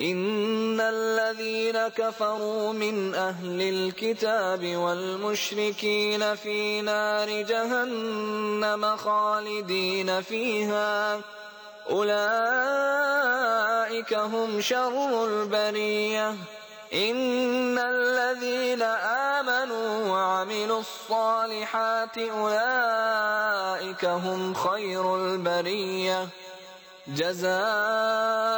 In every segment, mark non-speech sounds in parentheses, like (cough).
إن الذين كفروا من أهل الكتاب والمشركين في نار جهنم خالدين فيها. أولئك هم شر البرية. إن الذين آمنوا وعملوا الصالحات أولئك هم خير البريه. جزاؤهم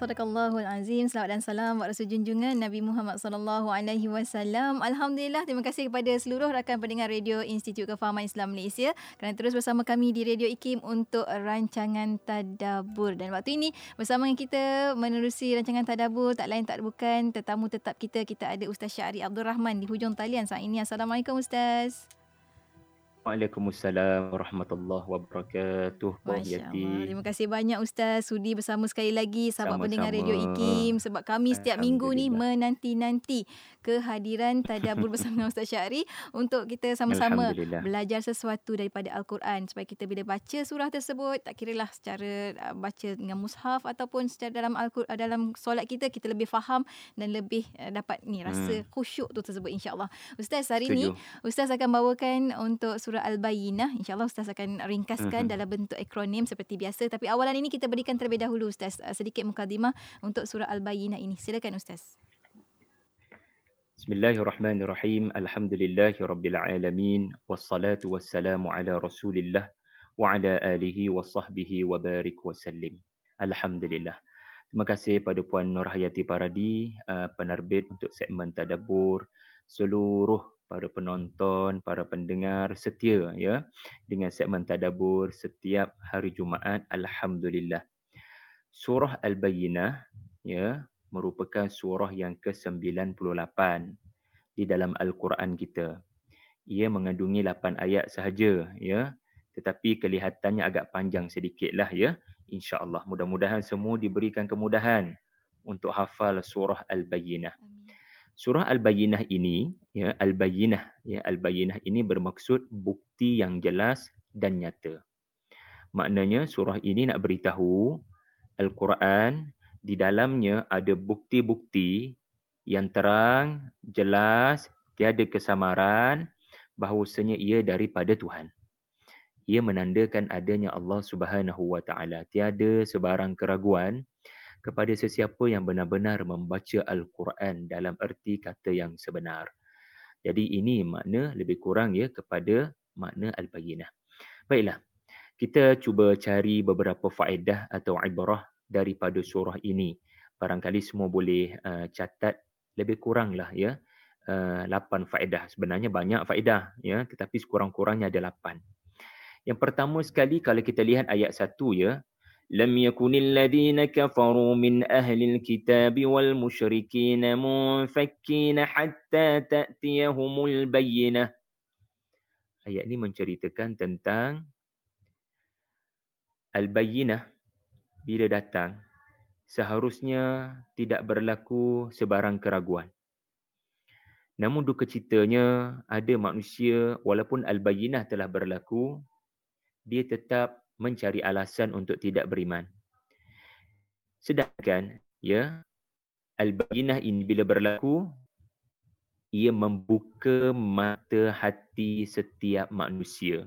Sadaqallahul Azim. Selamat dan salam buat Rasul junjungan Nabi Muhammad sallallahu alaihi wasallam. Alhamdulillah terima kasih kepada seluruh rakan pendengar Radio Institut Kefahaman Islam Malaysia kerana terus bersama kami di Radio IKIM untuk rancangan tadabbur. Dan waktu ini bersama dengan kita menerusi rancangan tadabbur tak lain tak bukan tetamu tetap kita kita ada Ustaz Syahri Abdul Rahman di hujung talian saat ini. Assalamualaikum Ustaz. Waalaikumsalam warahmatullahi wabarakatuh. Masya Allah. Terima kasih banyak Ustaz sudi bersama sekali lagi sahabat Sama-sama. pendengar Radio IKIM sebab kami setiap minggu ni menanti-nanti kehadiran tadabbur bersama dengan Ustaz Syahri untuk kita sama-sama belajar sesuatu daripada Al-Quran supaya kita bila baca surah tersebut tak kiralah secara uh, baca dengan mushaf ataupun secara dalam Al-Quran uh, dalam solat kita kita lebih faham dan lebih uh, dapat ni rasa hmm. khusyuk tu tersebut insya-Allah. Ustaz hari Setuju. ni Ustaz akan bawakan untuk surah Al-Bayyinah. InsyaAllah Ustaz akan ringkaskan uh-huh. dalam bentuk akronim seperti biasa. Tapi awalan ini kita berikan terlebih dahulu Ustaz uh, sedikit mukadimah untuk surah Al-Bayyinah ini. Silakan Ustaz. Bismillahirrahmanirrahim. Alhamdulillahirrabbilalamin. Wassalatu wassalamu ala rasulillah wa ala alihi wa sahbihi wa barik wa sallim. Alhamdulillah. Terima kasih pada Puan Nur Hayati Paradi, uh, penerbit untuk segmen Tadabur, seluruh para penonton, para pendengar setia ya dengan segmen tadabbur setiap hari Jumaat alhamdulillah. Surah Al-Bayyinah ya merupakan surah yang ke-98 di dalam Al-Quran kita. Ia mengandungi 8 ayat sahaja ya tetapi kelihatannya agak panjang sedikitlah ya insya-Allah. Mudah-mudahan semua diberikan kemudahan untuk hafal surah Al-Bayyinah. Surah Al-Bayyinah ini, ya, Al-Bayyinah, ya, Al-Bayyinah ini bermaksud bukti yang jelas dan nyata. Maknanya surah ini nak beritahu Al-Quran di dalamnya ada bukti-bukti yang terang, jelas, tiada kesamaran bahawasanya ia daripada Tuhan. Ia menandakan adanya Allah Subhanahu Wa Taala. Tiada sebarang keraguan kepada sesiapa yang benar-benar membaca Al-Quran dalam erti kata yang sebenar. Jadi ini makna lebih kurang ya kepada makna Al-Bayyinah. Baiklah, kita cuba cari beberapa faedah atau ibarah daripada surah ini. Barangkali semua boleh uh, catat lebih kuranglah ya. Uh, lapan faedah. Sebenarnya banyak faedah ya, tetapi sekurang-kurangnya ada lapan. Yang pertama sekali kalau kita lihat ayat satu ya, لم يكن الذين كفروا من أهل الكتاب والمشركين منفكين حتى تأتيهم البينة Ayat ini menceritakan tentang Al-Bayyinah bila datang seharusnya tidak berlaku sebarang keraguan. Namun duka citanya ada manusia walaupun al-bayyinah telah berlaku, dia tetap mencari alasan untuk tidak beriman. Sedangkan ya al-bayyinah ini bila berlaku ia membuka mata hati setiap manusia.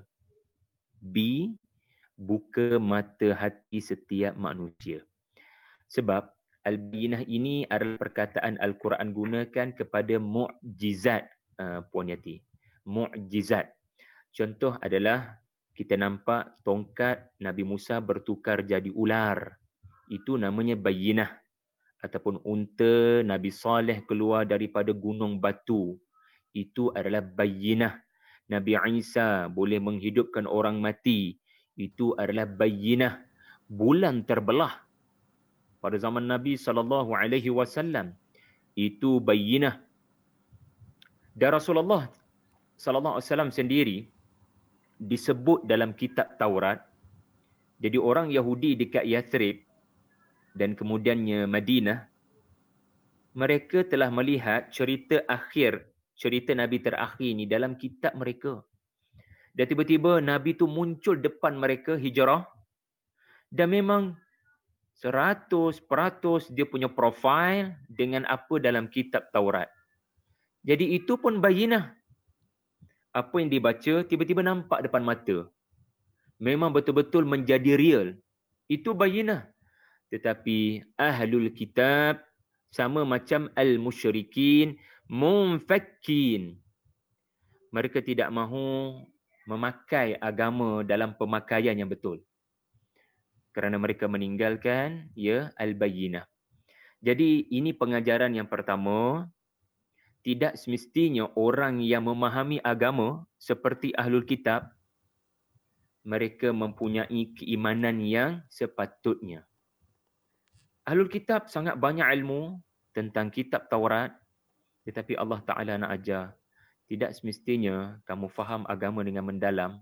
B buka mata hati setiap manusia. Sebab Al-Bayyinah ini adalah perkataan Al-Quran gunakan kepada mu'jizat uh, Puan Yati. Mu'jizat. Contoh adalah kita nampak tongkat Nabi Musa bertukar jadi ular. Itu namanya Bayyinah. Ataupun unta Nabi Saleh keluar daripada gunung batu. Itu adalah Bayyinah. Nabi Isa boleh menghidupkan orang mati. Itu adalah Bayyinah. Bulan terbelah pada zaman Nabi sallallahu alaihi wasallam itu bayyinah dan Rasulullah sallallahu alaihi wasallam sendiri disebut dalam kitab Taurat jadi orang Yahudi dekat Yathrib dan kemudiannya Madinah mereka telah melihat cerita akhir cerita Nabi terakhir ini dalam kitab mereka dan tiba-tiba Nabi tu muncul depan mereka hijrah dan memang Seratus peratus dia punya profil dengan apa dalam kitab Taurat. Jadi itu pun bayinah. Apa yang dibaca tiba-tiba nampak depan mata. Memang betul-betul menjadi real. Itu bayinah. Tetapi ahlul kitab sama macam al-musyrikin munfakkin. Mereka tidak mahu memakai agama dalam pemakaian yang betul kerana mereka meninggalkan ya al-bayyinah. Jadi ini pengajaran yang pertama tidak semestinya orang yang memahami agama seperti ahlul kitab mereka mempunyai keimanan yang sepatutnya. Ahlul kitab sangat banyak ilmu tentang kitab Taurat tetapi Allah Taala nak ajar tidak semestinya kamu faham agama dengan mendalam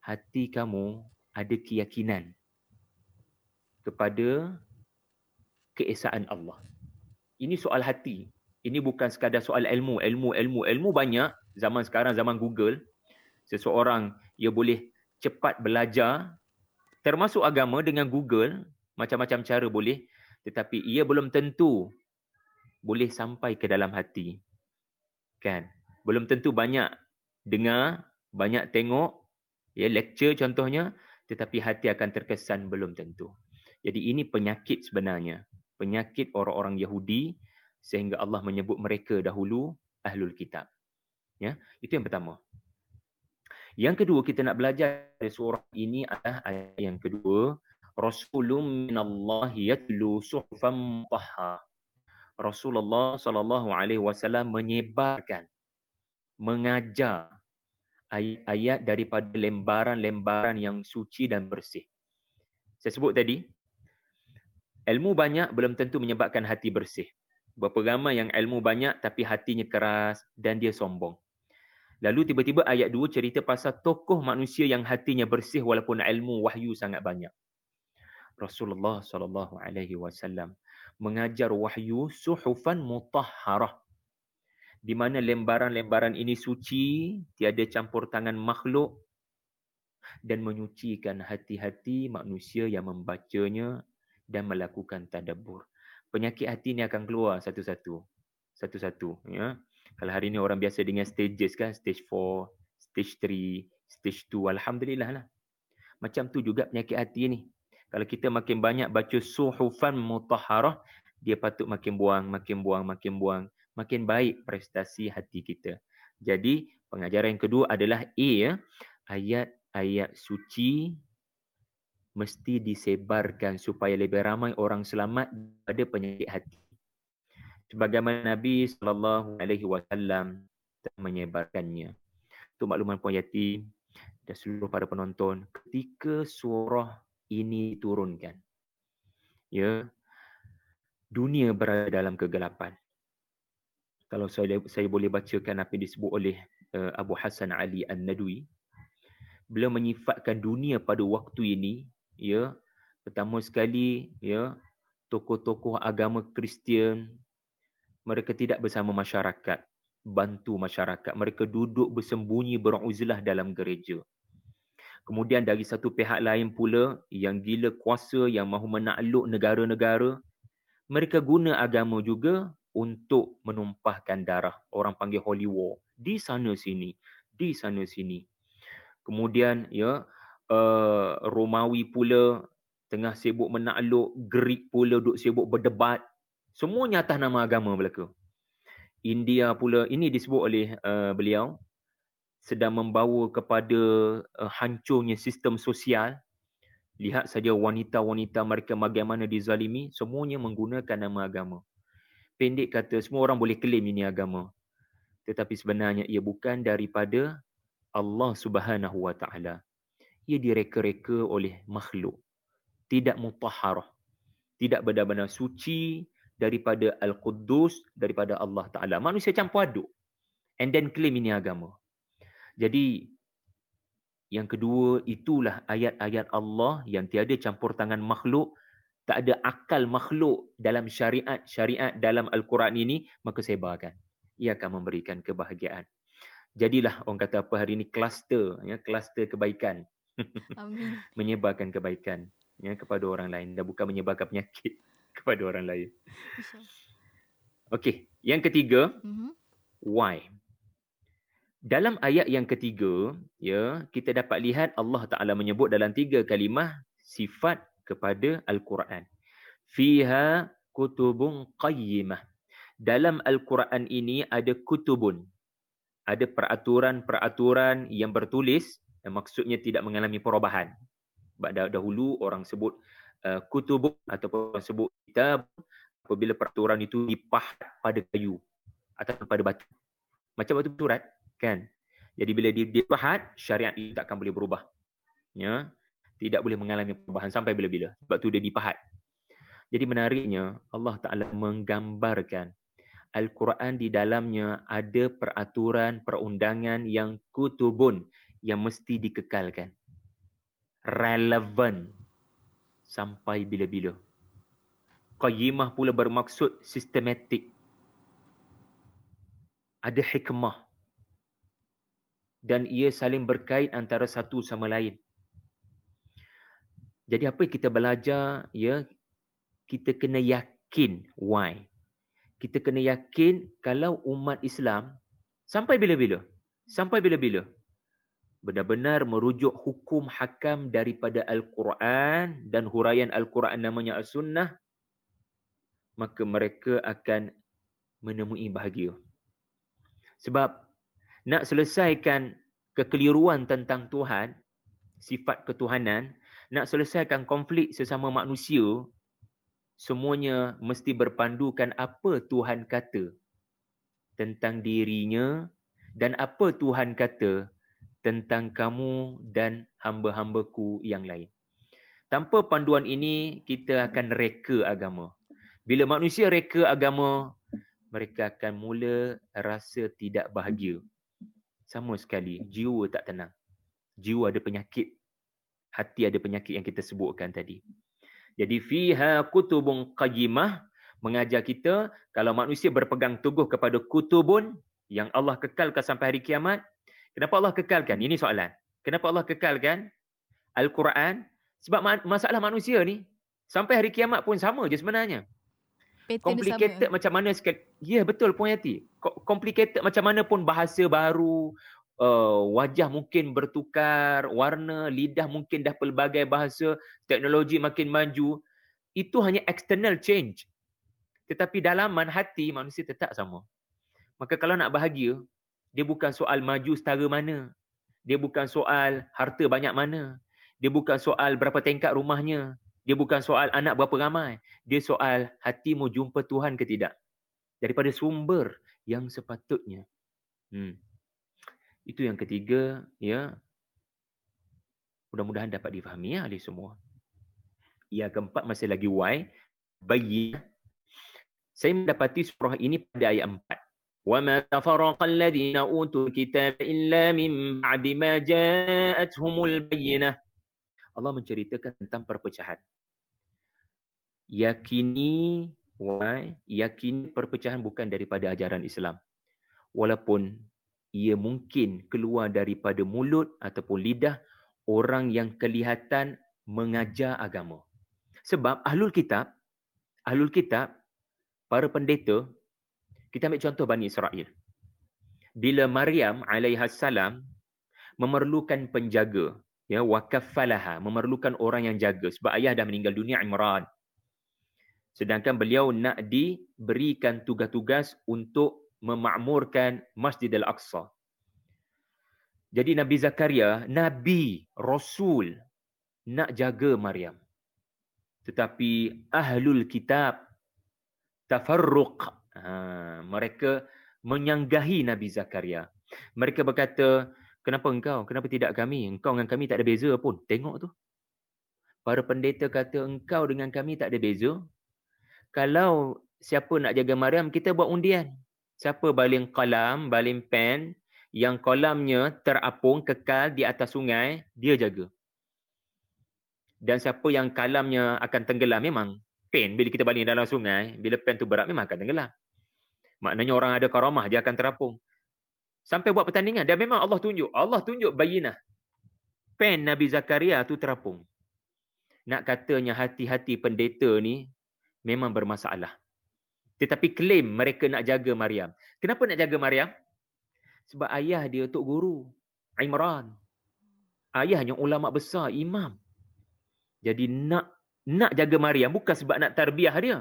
hati kamu ada keyakinan kepada keesaan Allah. Ini soal hati. Ini bukan sekadar soal ilmu, ilmu, ilmu, ilmu banyak. Zaman sekarang, zaman Google, seseorang ia boleh cepat belajar termasuk agama dengan Google, macam-macam cara boleh. Tetapi ia belum tentu boleh sampai ke dalam hati. Kan? Belum tentu banyak dengar, banyak tengok, ya lecture contohnya, tetapi hati akan terkesan belum tentu. Jadi ini penyakit sebenarnya. Penyakit orang-orang Yahudi sehingga Allah menyebut mereka dahulu ahlul kitab. Ya, itu yang pertama. Yang kedua kita nak belajar dari surah ini adalah ayat yang kedua, Rasulun minallahi yatlu suhufan mutahhar. Rasulullah sallallahu alaihi wasallam menyebarkan mengajar ayat-ayat daripada lembaran-lembaran yang suci dan bersih. Saya sebut tadi ilmu banyak belum tentu menyebabkan hati bersih. Berapa ramai yang ilmu banyak tapi hatinya keras dan dia sombong. Lalu tiba-tiba ayat 2 cerita pasal tokoh manusia yang hatinya bersih walaupun ilmu wahyu sangat banyak. Rasulullah sallallahu alaihi wasallam mengajar wahyu suhufan mutahharah di mana lembaran-lembaran ini suci, tiada campur tangan makhluk dan menyucikan hati-hati manusia yang membacanya dan melakukan tadabbur. Penyakit hati ni akan keluar satu-satu. Satu-satu. Ya. Kalau hari ni orang biasa dengan stages kan, stage 4, stage 3, stage 2, Alhamdulillah lah. Macam tu juga penyakit hati ni. Kalau kita makin banyak baca suhufan mutahharah, dia patut makin buang, makin buang, makin buang. Makin baik prestasi hati kita. Jadi, pengajaran yang kedua adalah A. Ya. Ayat-ayat suci mesti disebarkan supaya lebih ramai orang selamat pada penyakit hati. Sebagaimana Nabi sallallahu alaihi wasallam menyebarkannya. Itu makluman puan Yati dan seluruh para penonton ketika surah ini turunkan. Ya. Dunia berada dalam kegelapan. Kalau saya saya boleh bacakan apa yang disebut oleh uh, Abu Hasan Ali An-Nadwi, beliau menyifatkan dunia pada waktu ini ya pertama sekali ya tokoh-tokoh agama Kristian mereka tidak bersama masyarakat bantu masyarakat. Mereka duduk bersembunyi beruzlah dalam gereja. Kemudian dari satu pihak lain pula yang gila kuasa yang mahu menakluk negara-negara, mereka guna agama juga untuk menumpahkan darah. Orang panggil holy war. Di sana sini, di sana sini. Kemudian ya uh, Romawi pula tengah sibuk menakluk, Greek pula duk sibuk berdebat. Semuanya atas nama agama belaka. India pula ini disebut oleh uh, beliau sedang membawa kepada uh, hancurnya sistem sosial. Lihat saja wanita-wanita mereka bagaimana dizalimi, semuanya menggunakan nama agama. Pendek kata, semua orang boleh klaim ini agama. Tetapi sebenarnya ia bukan daripada Allah Subhanahu Wa Taala. Ia direka-reka oleh makhluk. Tidak mutahharah. Tidak benar-benar suci daripada Al-Quddus, daripada Allah Ta'ala. Manusia campur aduk. And then claim ini agama. Jadi yang kedua itulah ayat-ayat Allah yang tiada campur tangan makhluk, tak ada akal makhluk dalam syariat-syariat dalam Al-Quran ini, maka sebarkan. Ia akan memberikan kebahagiaan. Jadilah orang kata apa hari ini kluster, ya, kluster kebaikan. Amin. (laughs) menyebarkan kebaikan ya, kepada orang lain dan bukan menyebarkan penyakit (laughs) kepada orang lain. Okey, yang ketiga, mm-hmm. why? Dalam ayat yang ketiga, ya, kita dapat lihat Allah Taala menyebut dalam tiga kalimah sifat kepada Al-Quran. Fiha kutubun qayyimah. Dalam Al-Quran ini ada kutubun. Ada peraturan-peraturan yang bertulis maksudnya tidak mengalami perubahan. Sebab dahulu orang sebut uh, kutubun ataupun orang sebut kitab apabila peraturan itu dipahat pada kayu atau pada batu. Macam batu surat, kan? Jadi bila dipahat syariat itu tak akan boleh berubah. Ya? Tidak boleh mengalami perubahan sampai bila-bila. Sebab tu dia dipahat. Jadi menariknya Allah Taala menggambarkan Al-Quran di dalamnya ada peraturan perundangan yang kutubun yang mesti dikekalkan relevan sampai bila-bila qayyimah pula bermaksud sistematik ada hikmah dan ia saling berkait antara satu sama lain. Jadi apa yang kita belajar ya kita kena yakin why. Kita kena yakin kalau umat Islam sampai bila-bila? Sampai bila-bila? Benar-benar merujuk hukum hakam daripada Al-Quran dan huraian Al-Quran namanya As-Sunnah maka mereka akan menemui bahagia. Sebab nak selesaikan kekeliruan tentang Tuhan, sifat ketuhanan, nak selesaikan konflik sesama manusia, semuanya mesti berpandukan apa Tuhan kata tentang dirinya dan apa Tuhan kata tentang kamu dan hamba-hambaku yang lain. Tanpa panduan ini, kita akan reka agama. Bila manusia reka agama, mereka akan mula rasa tidak bahagia sama sekali jiwa tak tenang. Jiwa ada penyakit. Hati ada penyakit yang kita sebutkan tadi. Jadi fiha kutubun qayyimah mengajar kita kalau manusia berpegang teguh kepada kutubun yang Allah kekalkan sampai hari kiamat. Kenapa Allah kekalkan? Ini soalan. Kenapa Allah kekalkan Al-Quran? Sebab masalah manusia ni sampai hari kiamat pun sama je sebenarnya complicated macam mana sekali. Ya yeah, betul puan Yati. Complicated macam mana pun bahasa baru, uh, wajah mungkin bertukar, warna, lidah mungkin dah pelbagai bahasa, teknologi makin maju. Itu hanya external change. Tetapi dalaman hati manusia tetap sama. Maka kalau nak bahagia, dia bukan soal maju setara mana. Dia bukan soal harta banyak mana. Dia bukan soal berapa tingkat rumahnya. Dia bukan soal anak berapa ramai. Dia soal hatimu jumpa Tuhan ke tidak. Daripada sumber yang sepatutnya. Hmm. Itu yang ketiga. ya. Mudah-mudahan dapat difahami ya oleh semua. Yang keempat masih lagi why. Bagi. Saya mendapati surah ini pada ayat empat. وَمَا تَفَرَقَ الَّذِينَ أُوتُوا الْكِتَابَ إِلَّا مِنْ بَعْدِ مَا جَاءَتْهُمُ الْبَيِّنَةِ Allah menceritakan tentang perpecahan yakini why yakini perpecahan bukan daripada ajaran Islam walaupun ia mungkin keluar daripada mulut ataupun lidah orang yang kelihatan mengajar agama. Sebab ahlul kitab, ahlul kitab, para pendeta, kita ambil contoh Bani Israel. Bila Maryam alaihissalam memerlukan penjaga, ya wakafalaha, memerlukan orang yang jaga sebab ayah dah meninggal dunia Imran. Sedangkan beliau nak diberikan tugas-tugas untuk memakmurkan Masjid Al-Aqsa. Jadi Nabi Zakaria, Nabi, Rasul nak jaga Maryam. Tetapi Ahlul Kitab, tafarruq. Ha, mereka menyanggahi Nabi Zakaria. Mereka berkata, kenapa engkau? Kenapa tidak kami? Engkau dengan kami tak ada beza pun. Tengok tu. Para pendeta kata, engkau dengan kami tak ada beza kalau siapa nak jaga Maryam, kita buat undian. Siapa baling kalam, baling pen, yang kolamnya terapung, kekal di atas sungai, dia jaga. Dan siapa yang kalamnya akan tenggelam, memang pen bila kita baling dalam sungai, bila pen tu berat, memang akan tenggelam. Maknanya orang ada karamah, dia akan terapung. Sampai buat pertandingan. Dan memang Allah tunjuk. Allah tunjuk bayinah. Pen Nabi Zakaria tu terapung. Nak katanya hati-hati pendeta ni, memang bermasalah. Tetapi klaim mereka nak jaga Maryam. Kenapa nak jaga Maryam? Sebab ayah dia Tok Guru. Imran. Ayahnya ulama besar, imam. Jadi nak nak jaga Maryam bukan sebab nak tarbiyah dia.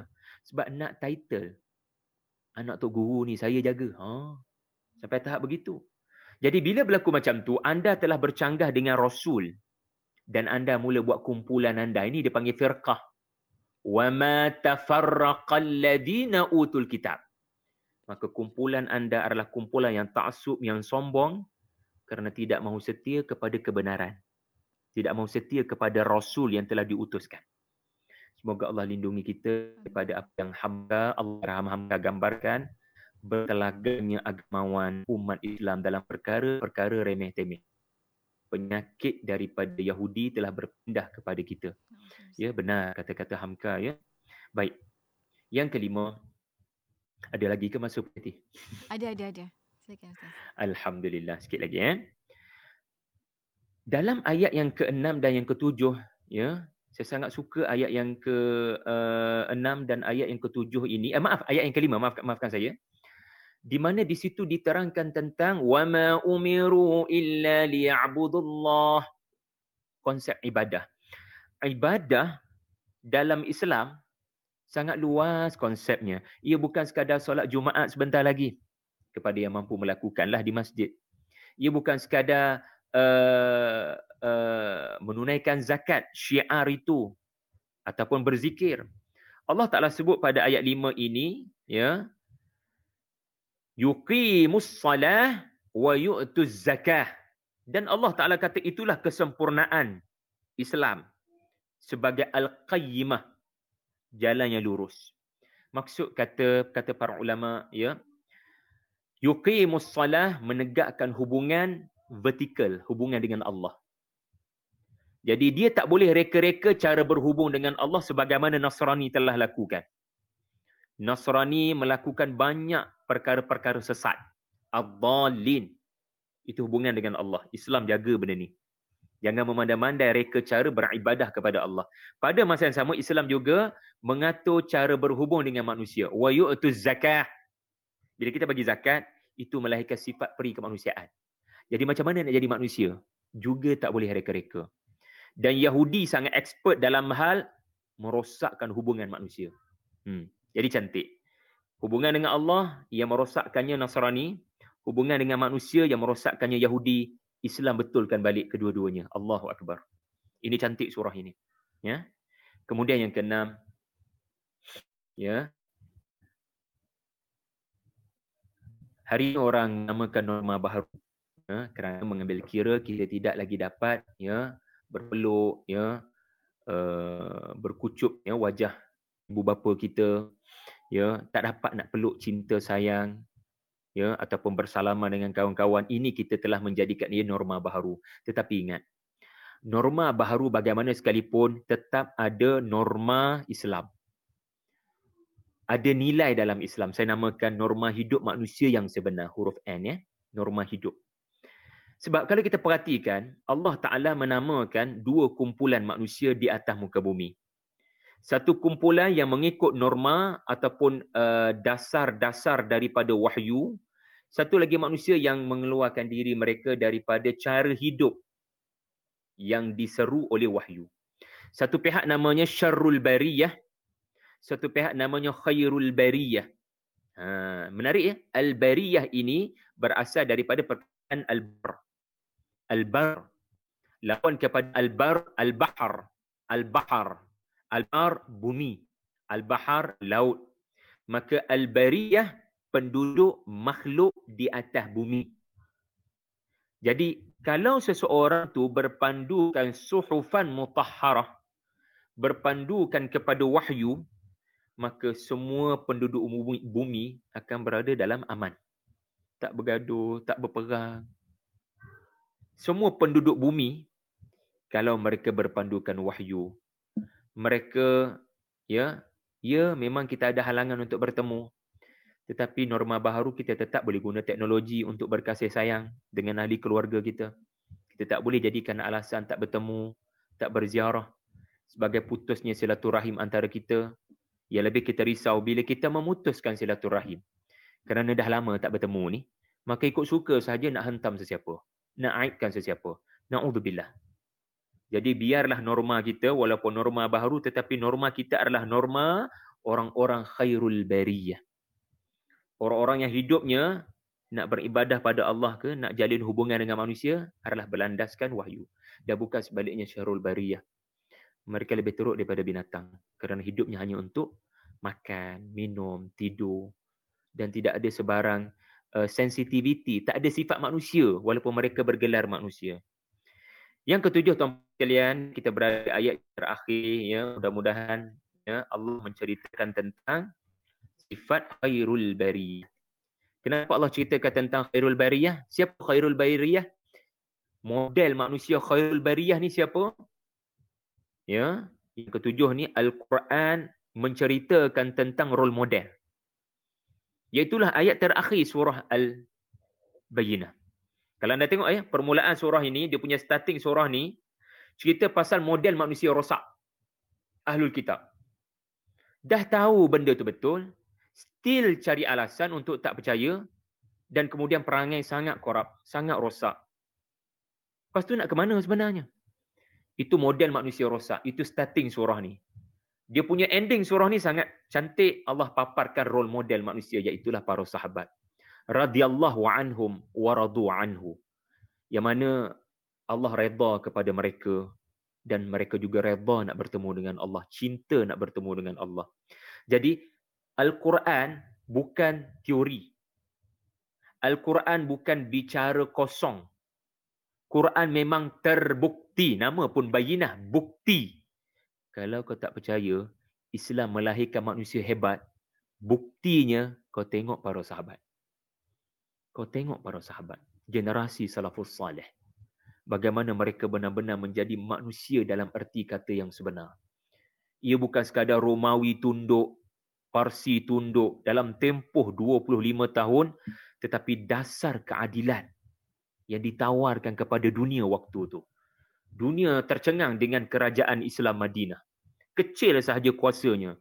Sebab nak title anak tok guru ni saya jaga. Ha. Sampai tahap begitu. Jadi bila berlaku macam tu, anda telah bercanggah dengan Rasul dan anda mula buat kumpulan anda. Ini dia panggil firqah. Wa ma tafarraqal ladina utul kitab. Maka kumpulan anda adalah kumpulan yang taksub, yang sombong kerana tidak mahu setia kepada kebenaran. Tidak mahu setia kepada Rasul yang telah diutuskan. Semoga Allah lindungi kita daripada apa yang hamba Allah Rahman gambarkan bertelaganya agamawan umat Islam dalam perkara-perkara remeh-temeh penyakit daripada Yahudi telah berpindah kepada kita. Ya, benar kata-kata Hamka ya. Baik. Yang kelima, ada lagi ke masuk peti? Ada, ada, ada. Silakan Ustaz. Alhamdulillah, sikit lagi ya. Dalam ayat yang ke-6 dan yang ke-7, ya, saya sangat suka ayat yang ke-6 uh, dan ayat yang ke-7 ini. Eh, maaf, ayat yang kelima, maaf, maafkan saya di mana di situ diterangkan tentang wama umiru illa liya'budullah konsep ibadah. Ibadah dalam Islam sangat luas konsepnya. Ia bukan sekadar solat Jumaat sebentar lagi kepada yang mampu melakukanlah di masjid. Ia bukan sekadar uh, uh, menunaikan zakat syiar itu ataupun berzikir. Allah Taala sebut pada ayat 5 ini ya yuqimus salah wa yu'tuz zakah. Dan Allah Taala kata itulah kesempurnaan Islam sebagai al-qayyimah jalan yang lurus. Maksud kata kata para ulama ya yuqimus salah menegakkan hubungan vertikal, hubungan dengan Allah. Jadi dia tak boleh reka-reka cara berhubung dengan Allah sebagaimana Nasrani telah lakukan. Nasrani melakukan banyak perkara-perkara sesat. Ad-dhalin. Itu hubungan dengan Allah. Islam jaga benda ni. Jangan memandai-mandai reka cara beribadah kepada Allah. Pada masa yang sama, Islam juga mengatur cara berhubung dengan manusia. Wa yu'tu zakah. Bila kita bagi zakat, itu melahirkan sifat peri kemanusiaan. Jadi macam mana nak jadi manusia? Juga tak boleh reka-reka. Dan Yahudi sangat expert dalam hal merosakkan hubungan manusia. Hmm. Jadi cantik. Hubungan dengan Allah yang merosakkannya Nasrani, hubungan dengan manusia yang merosakkannya Yahudi, Islam betulkan balik kedua-duanya. Allahu akbar. Ini cantik surah ini. Ya. Kemudian yang keenam ya. Hari ini orang namakan norma baharu. Ya, kerana mengambil kira kita tidak lagi dapat ya berpeluk ya uh, berkucup ya wajah ibu bapa kita ya tak dapat nak peluk cinta sayang ya ataupun bersalaman dengan kawan-kawan ini kita telah menjadikan ia norma baharu tetapi ingat norma baharu bagaimana sekalipun tetap ada norma Islam ada nilai dalam Islam. Saya namakan norma hidup manusia yang sebenar. Huruf N ya. Norma hidup. Sebab kalau kita perhatikan, Allah Ta'ala menamakan dua kumpulan manusia di atas muka bumi. Satu kumpulan yang mengikut norma ataupun uh, dasar-dasar daripada wahyu. Satu lagi manusia yang mengeluarkan diri mereka daripada cara hidup yang diseru oleh wahyu. Satu pihak namanya syarrul bariyah. Satu pihak namanya khairul bariyah. Ha, menarik ya. Al-bariyah ini berasal daripada perkataan al-bar. Al-bar. Lawan kepada al-bar, al-bahar. Al-bahar. Al-bar, bumi. Al-bahar, laut. Maka al-bariyah, penduduk makhluk di atas bumi. Jadi, kalau seseorang tu berpandukan suhufan mutahharah, berpandukan kepada wahyu, maka semua penduduk bumi akan berada dalam aman. Tak bergaduh, tak berperang, semua penduduk bumi kalau mereka berpandukan wahyu mereka ya ya memang kita ada halangan untuk bertemu. Tetapi norma baharu kita tetap boleh guna teknologi untuk berkasih sayang dengan ahli keluarga kita. Kita tak boleh jadikan alasan tak bertemu tak berziarah. Sebagai putusnya silaturahim antara kita yang lebih kita risau bila kita memutuskan silaturahim. Kerana dah lama tak bertemu ni maka ikut suka saja nak hentam sesiapa nak aibkan sesiapa. Na'udzubillah. Jadi biarlah norma kita walaupun norma baharu tetapi norma kita adalah norma orang-orang khairul bariyah. Orang-orang yang hidupnya nak beribadah pada Allah ke nak jalin hubungan dengan manusia adalah berlandaskan wahyu. Dan bukan sebaliknya syarul bariyah. Mereka lebih teruk daripada binatang kerana hidupnya hanya untuk makan, minum, tidur dan tidak ada sebarang uh, sensitivity, tak ada sifat manusia walaupun mereka bergelar manusia. Yang ketujuh tuan sekalian, kita berada ayat terakhir ya, mudah-mudahan ya Allah menceritakan tentang sifat khairul bariyah. Kenapa Allah ceritakan tentang khairul bariyah? Siapa khairul bariyah? Model manusia khairul bariyah ni siapa? Ya, yang ketujuh ni Al-Quran menceritakan tentang role model. Iaitulah ayat terakhir surah Al-Bayyinah. Kalau anda tengok ya, permulaan surah ini, dia punya starting surah ni, cerita pasal model manusia rosak. Ahlul kitab. Dah tahu benda tu betul, still cari alasan untuk tak percaya, dan kemudian perangai sangat korup, sangat rosak. Lepas tu nak ke mana sebenarnya? Itu model manusia rosak. Itu starting surah ni dia punya ending surah ni sangat cantik. Allah paparkan role model manusia iaitu para sahabat. Radhiyallahu anhum wa radu anhu. Yang mana Allah redha kepada mereka dan mereka juga redha nak bertemu dengan Allah cinta nak bertemu dengan Allah. Jadi al-Quran bukan teori. al-Quran bukan bicara kosong. Quran memang terbukti. Nama pun bayinah bukti kalau kau tak percaya Islam melahirkan manusia hebat, buktinya kau tengok para sahabat. Kau tengok para sahabat, generasi salafus salih. Bagaimana mereka benar-benar menjadi manusia dalam erti kata yang sebenar. Ia bukan sekadar Romawi tunduk, Parsi tunduk dalam tempoh 25 tahun tetapi dasar keadilan yang ditawarkan kepada dunia waktu itu. Dunia tercengang dengan kerajaan Islam Madinah kecil sahaja kuasanya.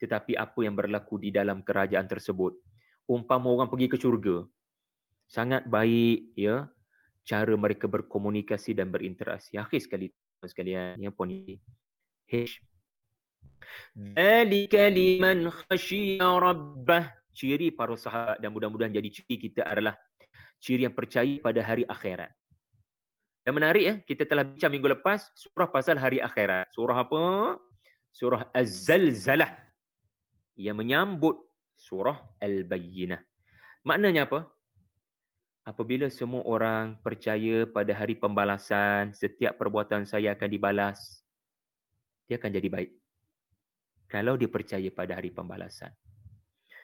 Tetapi apa yang berlaku di dalam kerajaan tersebut? Umpama orang pergi ke syurga sangat baik ya cara mereka berkomunikasi dan berinteraksi. Akhir sekali sekalian ya pun ini H. Dalika liman khashiya rabbah. Ciri para sahabat dan mudah-mudahan jadi ciri kita adalah ciri yang percaya pada hari akhirat. Dan menarik ya kita telah bincang minggu lepas surah pasal hari akhirat. Surah apa surah Az-Zalzalah yang menyambut surah Al-Bayyinah. Maknanya apa? Apabila semua orang percaya pada hari pembalasan, setiap perbuatan saya akan dibalas, dia akan jadi baik. Kalau dia percaya pada hari pembalasan.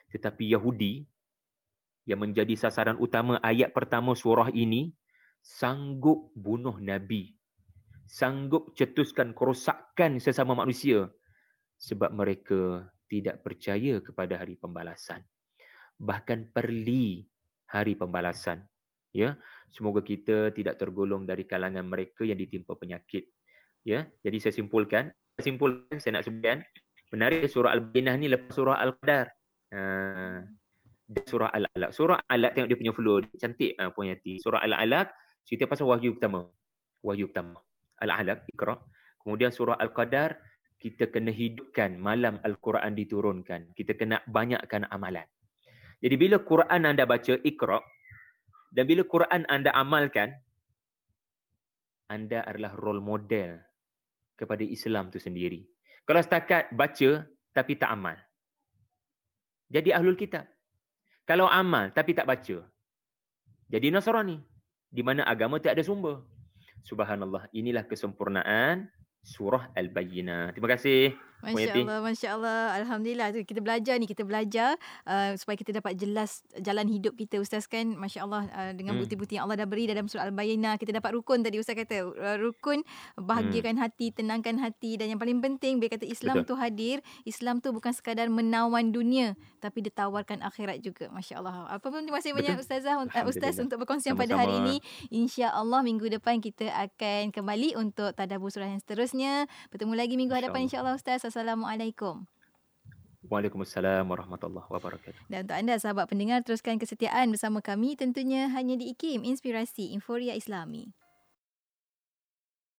Tetapi Yahudi yang menjadi sasaran utama ayat pertama surah ini sanggup bunuh Nabi sanggup cetuskan kerosakan sesama manusia sebab mereka tidak percaya kepada hari pembalasan. Bahkan perli hari pembalasan. Ya, semoga kita tidak tergolong dari kalangan mereka yang ditimpa penyakit. Ya, jadi saya simpulkan, saya simpulkan saya nak sebutkan menarik surah Al-Bayyinah ni lepas surah Al-Qadar. Uh, surah Al-Alaq. Surah Al-Alaq tengok dia punya flow. Cantik uh, Puan Yati. Surah Al-Alaq cerita pasal wahyu pertama. Wahyu pertama. Al-Alaq, Iqra. Kemudian surah Al-Qadar kita kena hidupkan malam Al-Quran diturunkan. Kita kena banyakkan amalan. Jadi bila Quran anda baca Iqra dan bila Quran anda amalkan anda adalah role model kepada Islam tu sendiri. Kalau setakat baca tapi tak amal. Jadi ahlul kitab. Kalau amal tapi tak baca. Jadi Nasrani. Di mana agama tak ada sumber. Subhanallah. Inilah kesempurnaan surah Al-Bayyinah. Terima kasih. Masya Allah, Masya Allah. Alhamdulillah. Kita belajar ni, kita belajar uh, supaya kita dapat jelas jalan hidup kita. Ustaz kan, Masya Allah, uh, dengan hmm. bukti-bukti yang Allah dah beri dalam surah Al-Bayyinah. Kita dapat rukun tadi Ustaz kata. Uh, rukun, bahagiakan hmm. hati, tenangkan hati. Dan yang paling penting, bila kata Islam Betul. tu hadir, Islam tu bukan sekadar menawan dunia, tapi ditawarkan akhirat juga. Masya Allah. Apa pun terima kasih banyak Ustazah, uh, Ustaz untuk berkongsi pada hari ini. Insya Allah minggu depan kita akan kembali untuk tadabur surah yang seterusnya. Bertemu lagi minggu hadapan insya Allah Ustaz. Assalamualaikum. Waalaikumsalam warahmatullahi wabarakatuh. Dan untuk anda sahabat pendengar teruskan kesetiaan bersama kami tentunya hanya di IKIM Inspirasi Inforia Islami.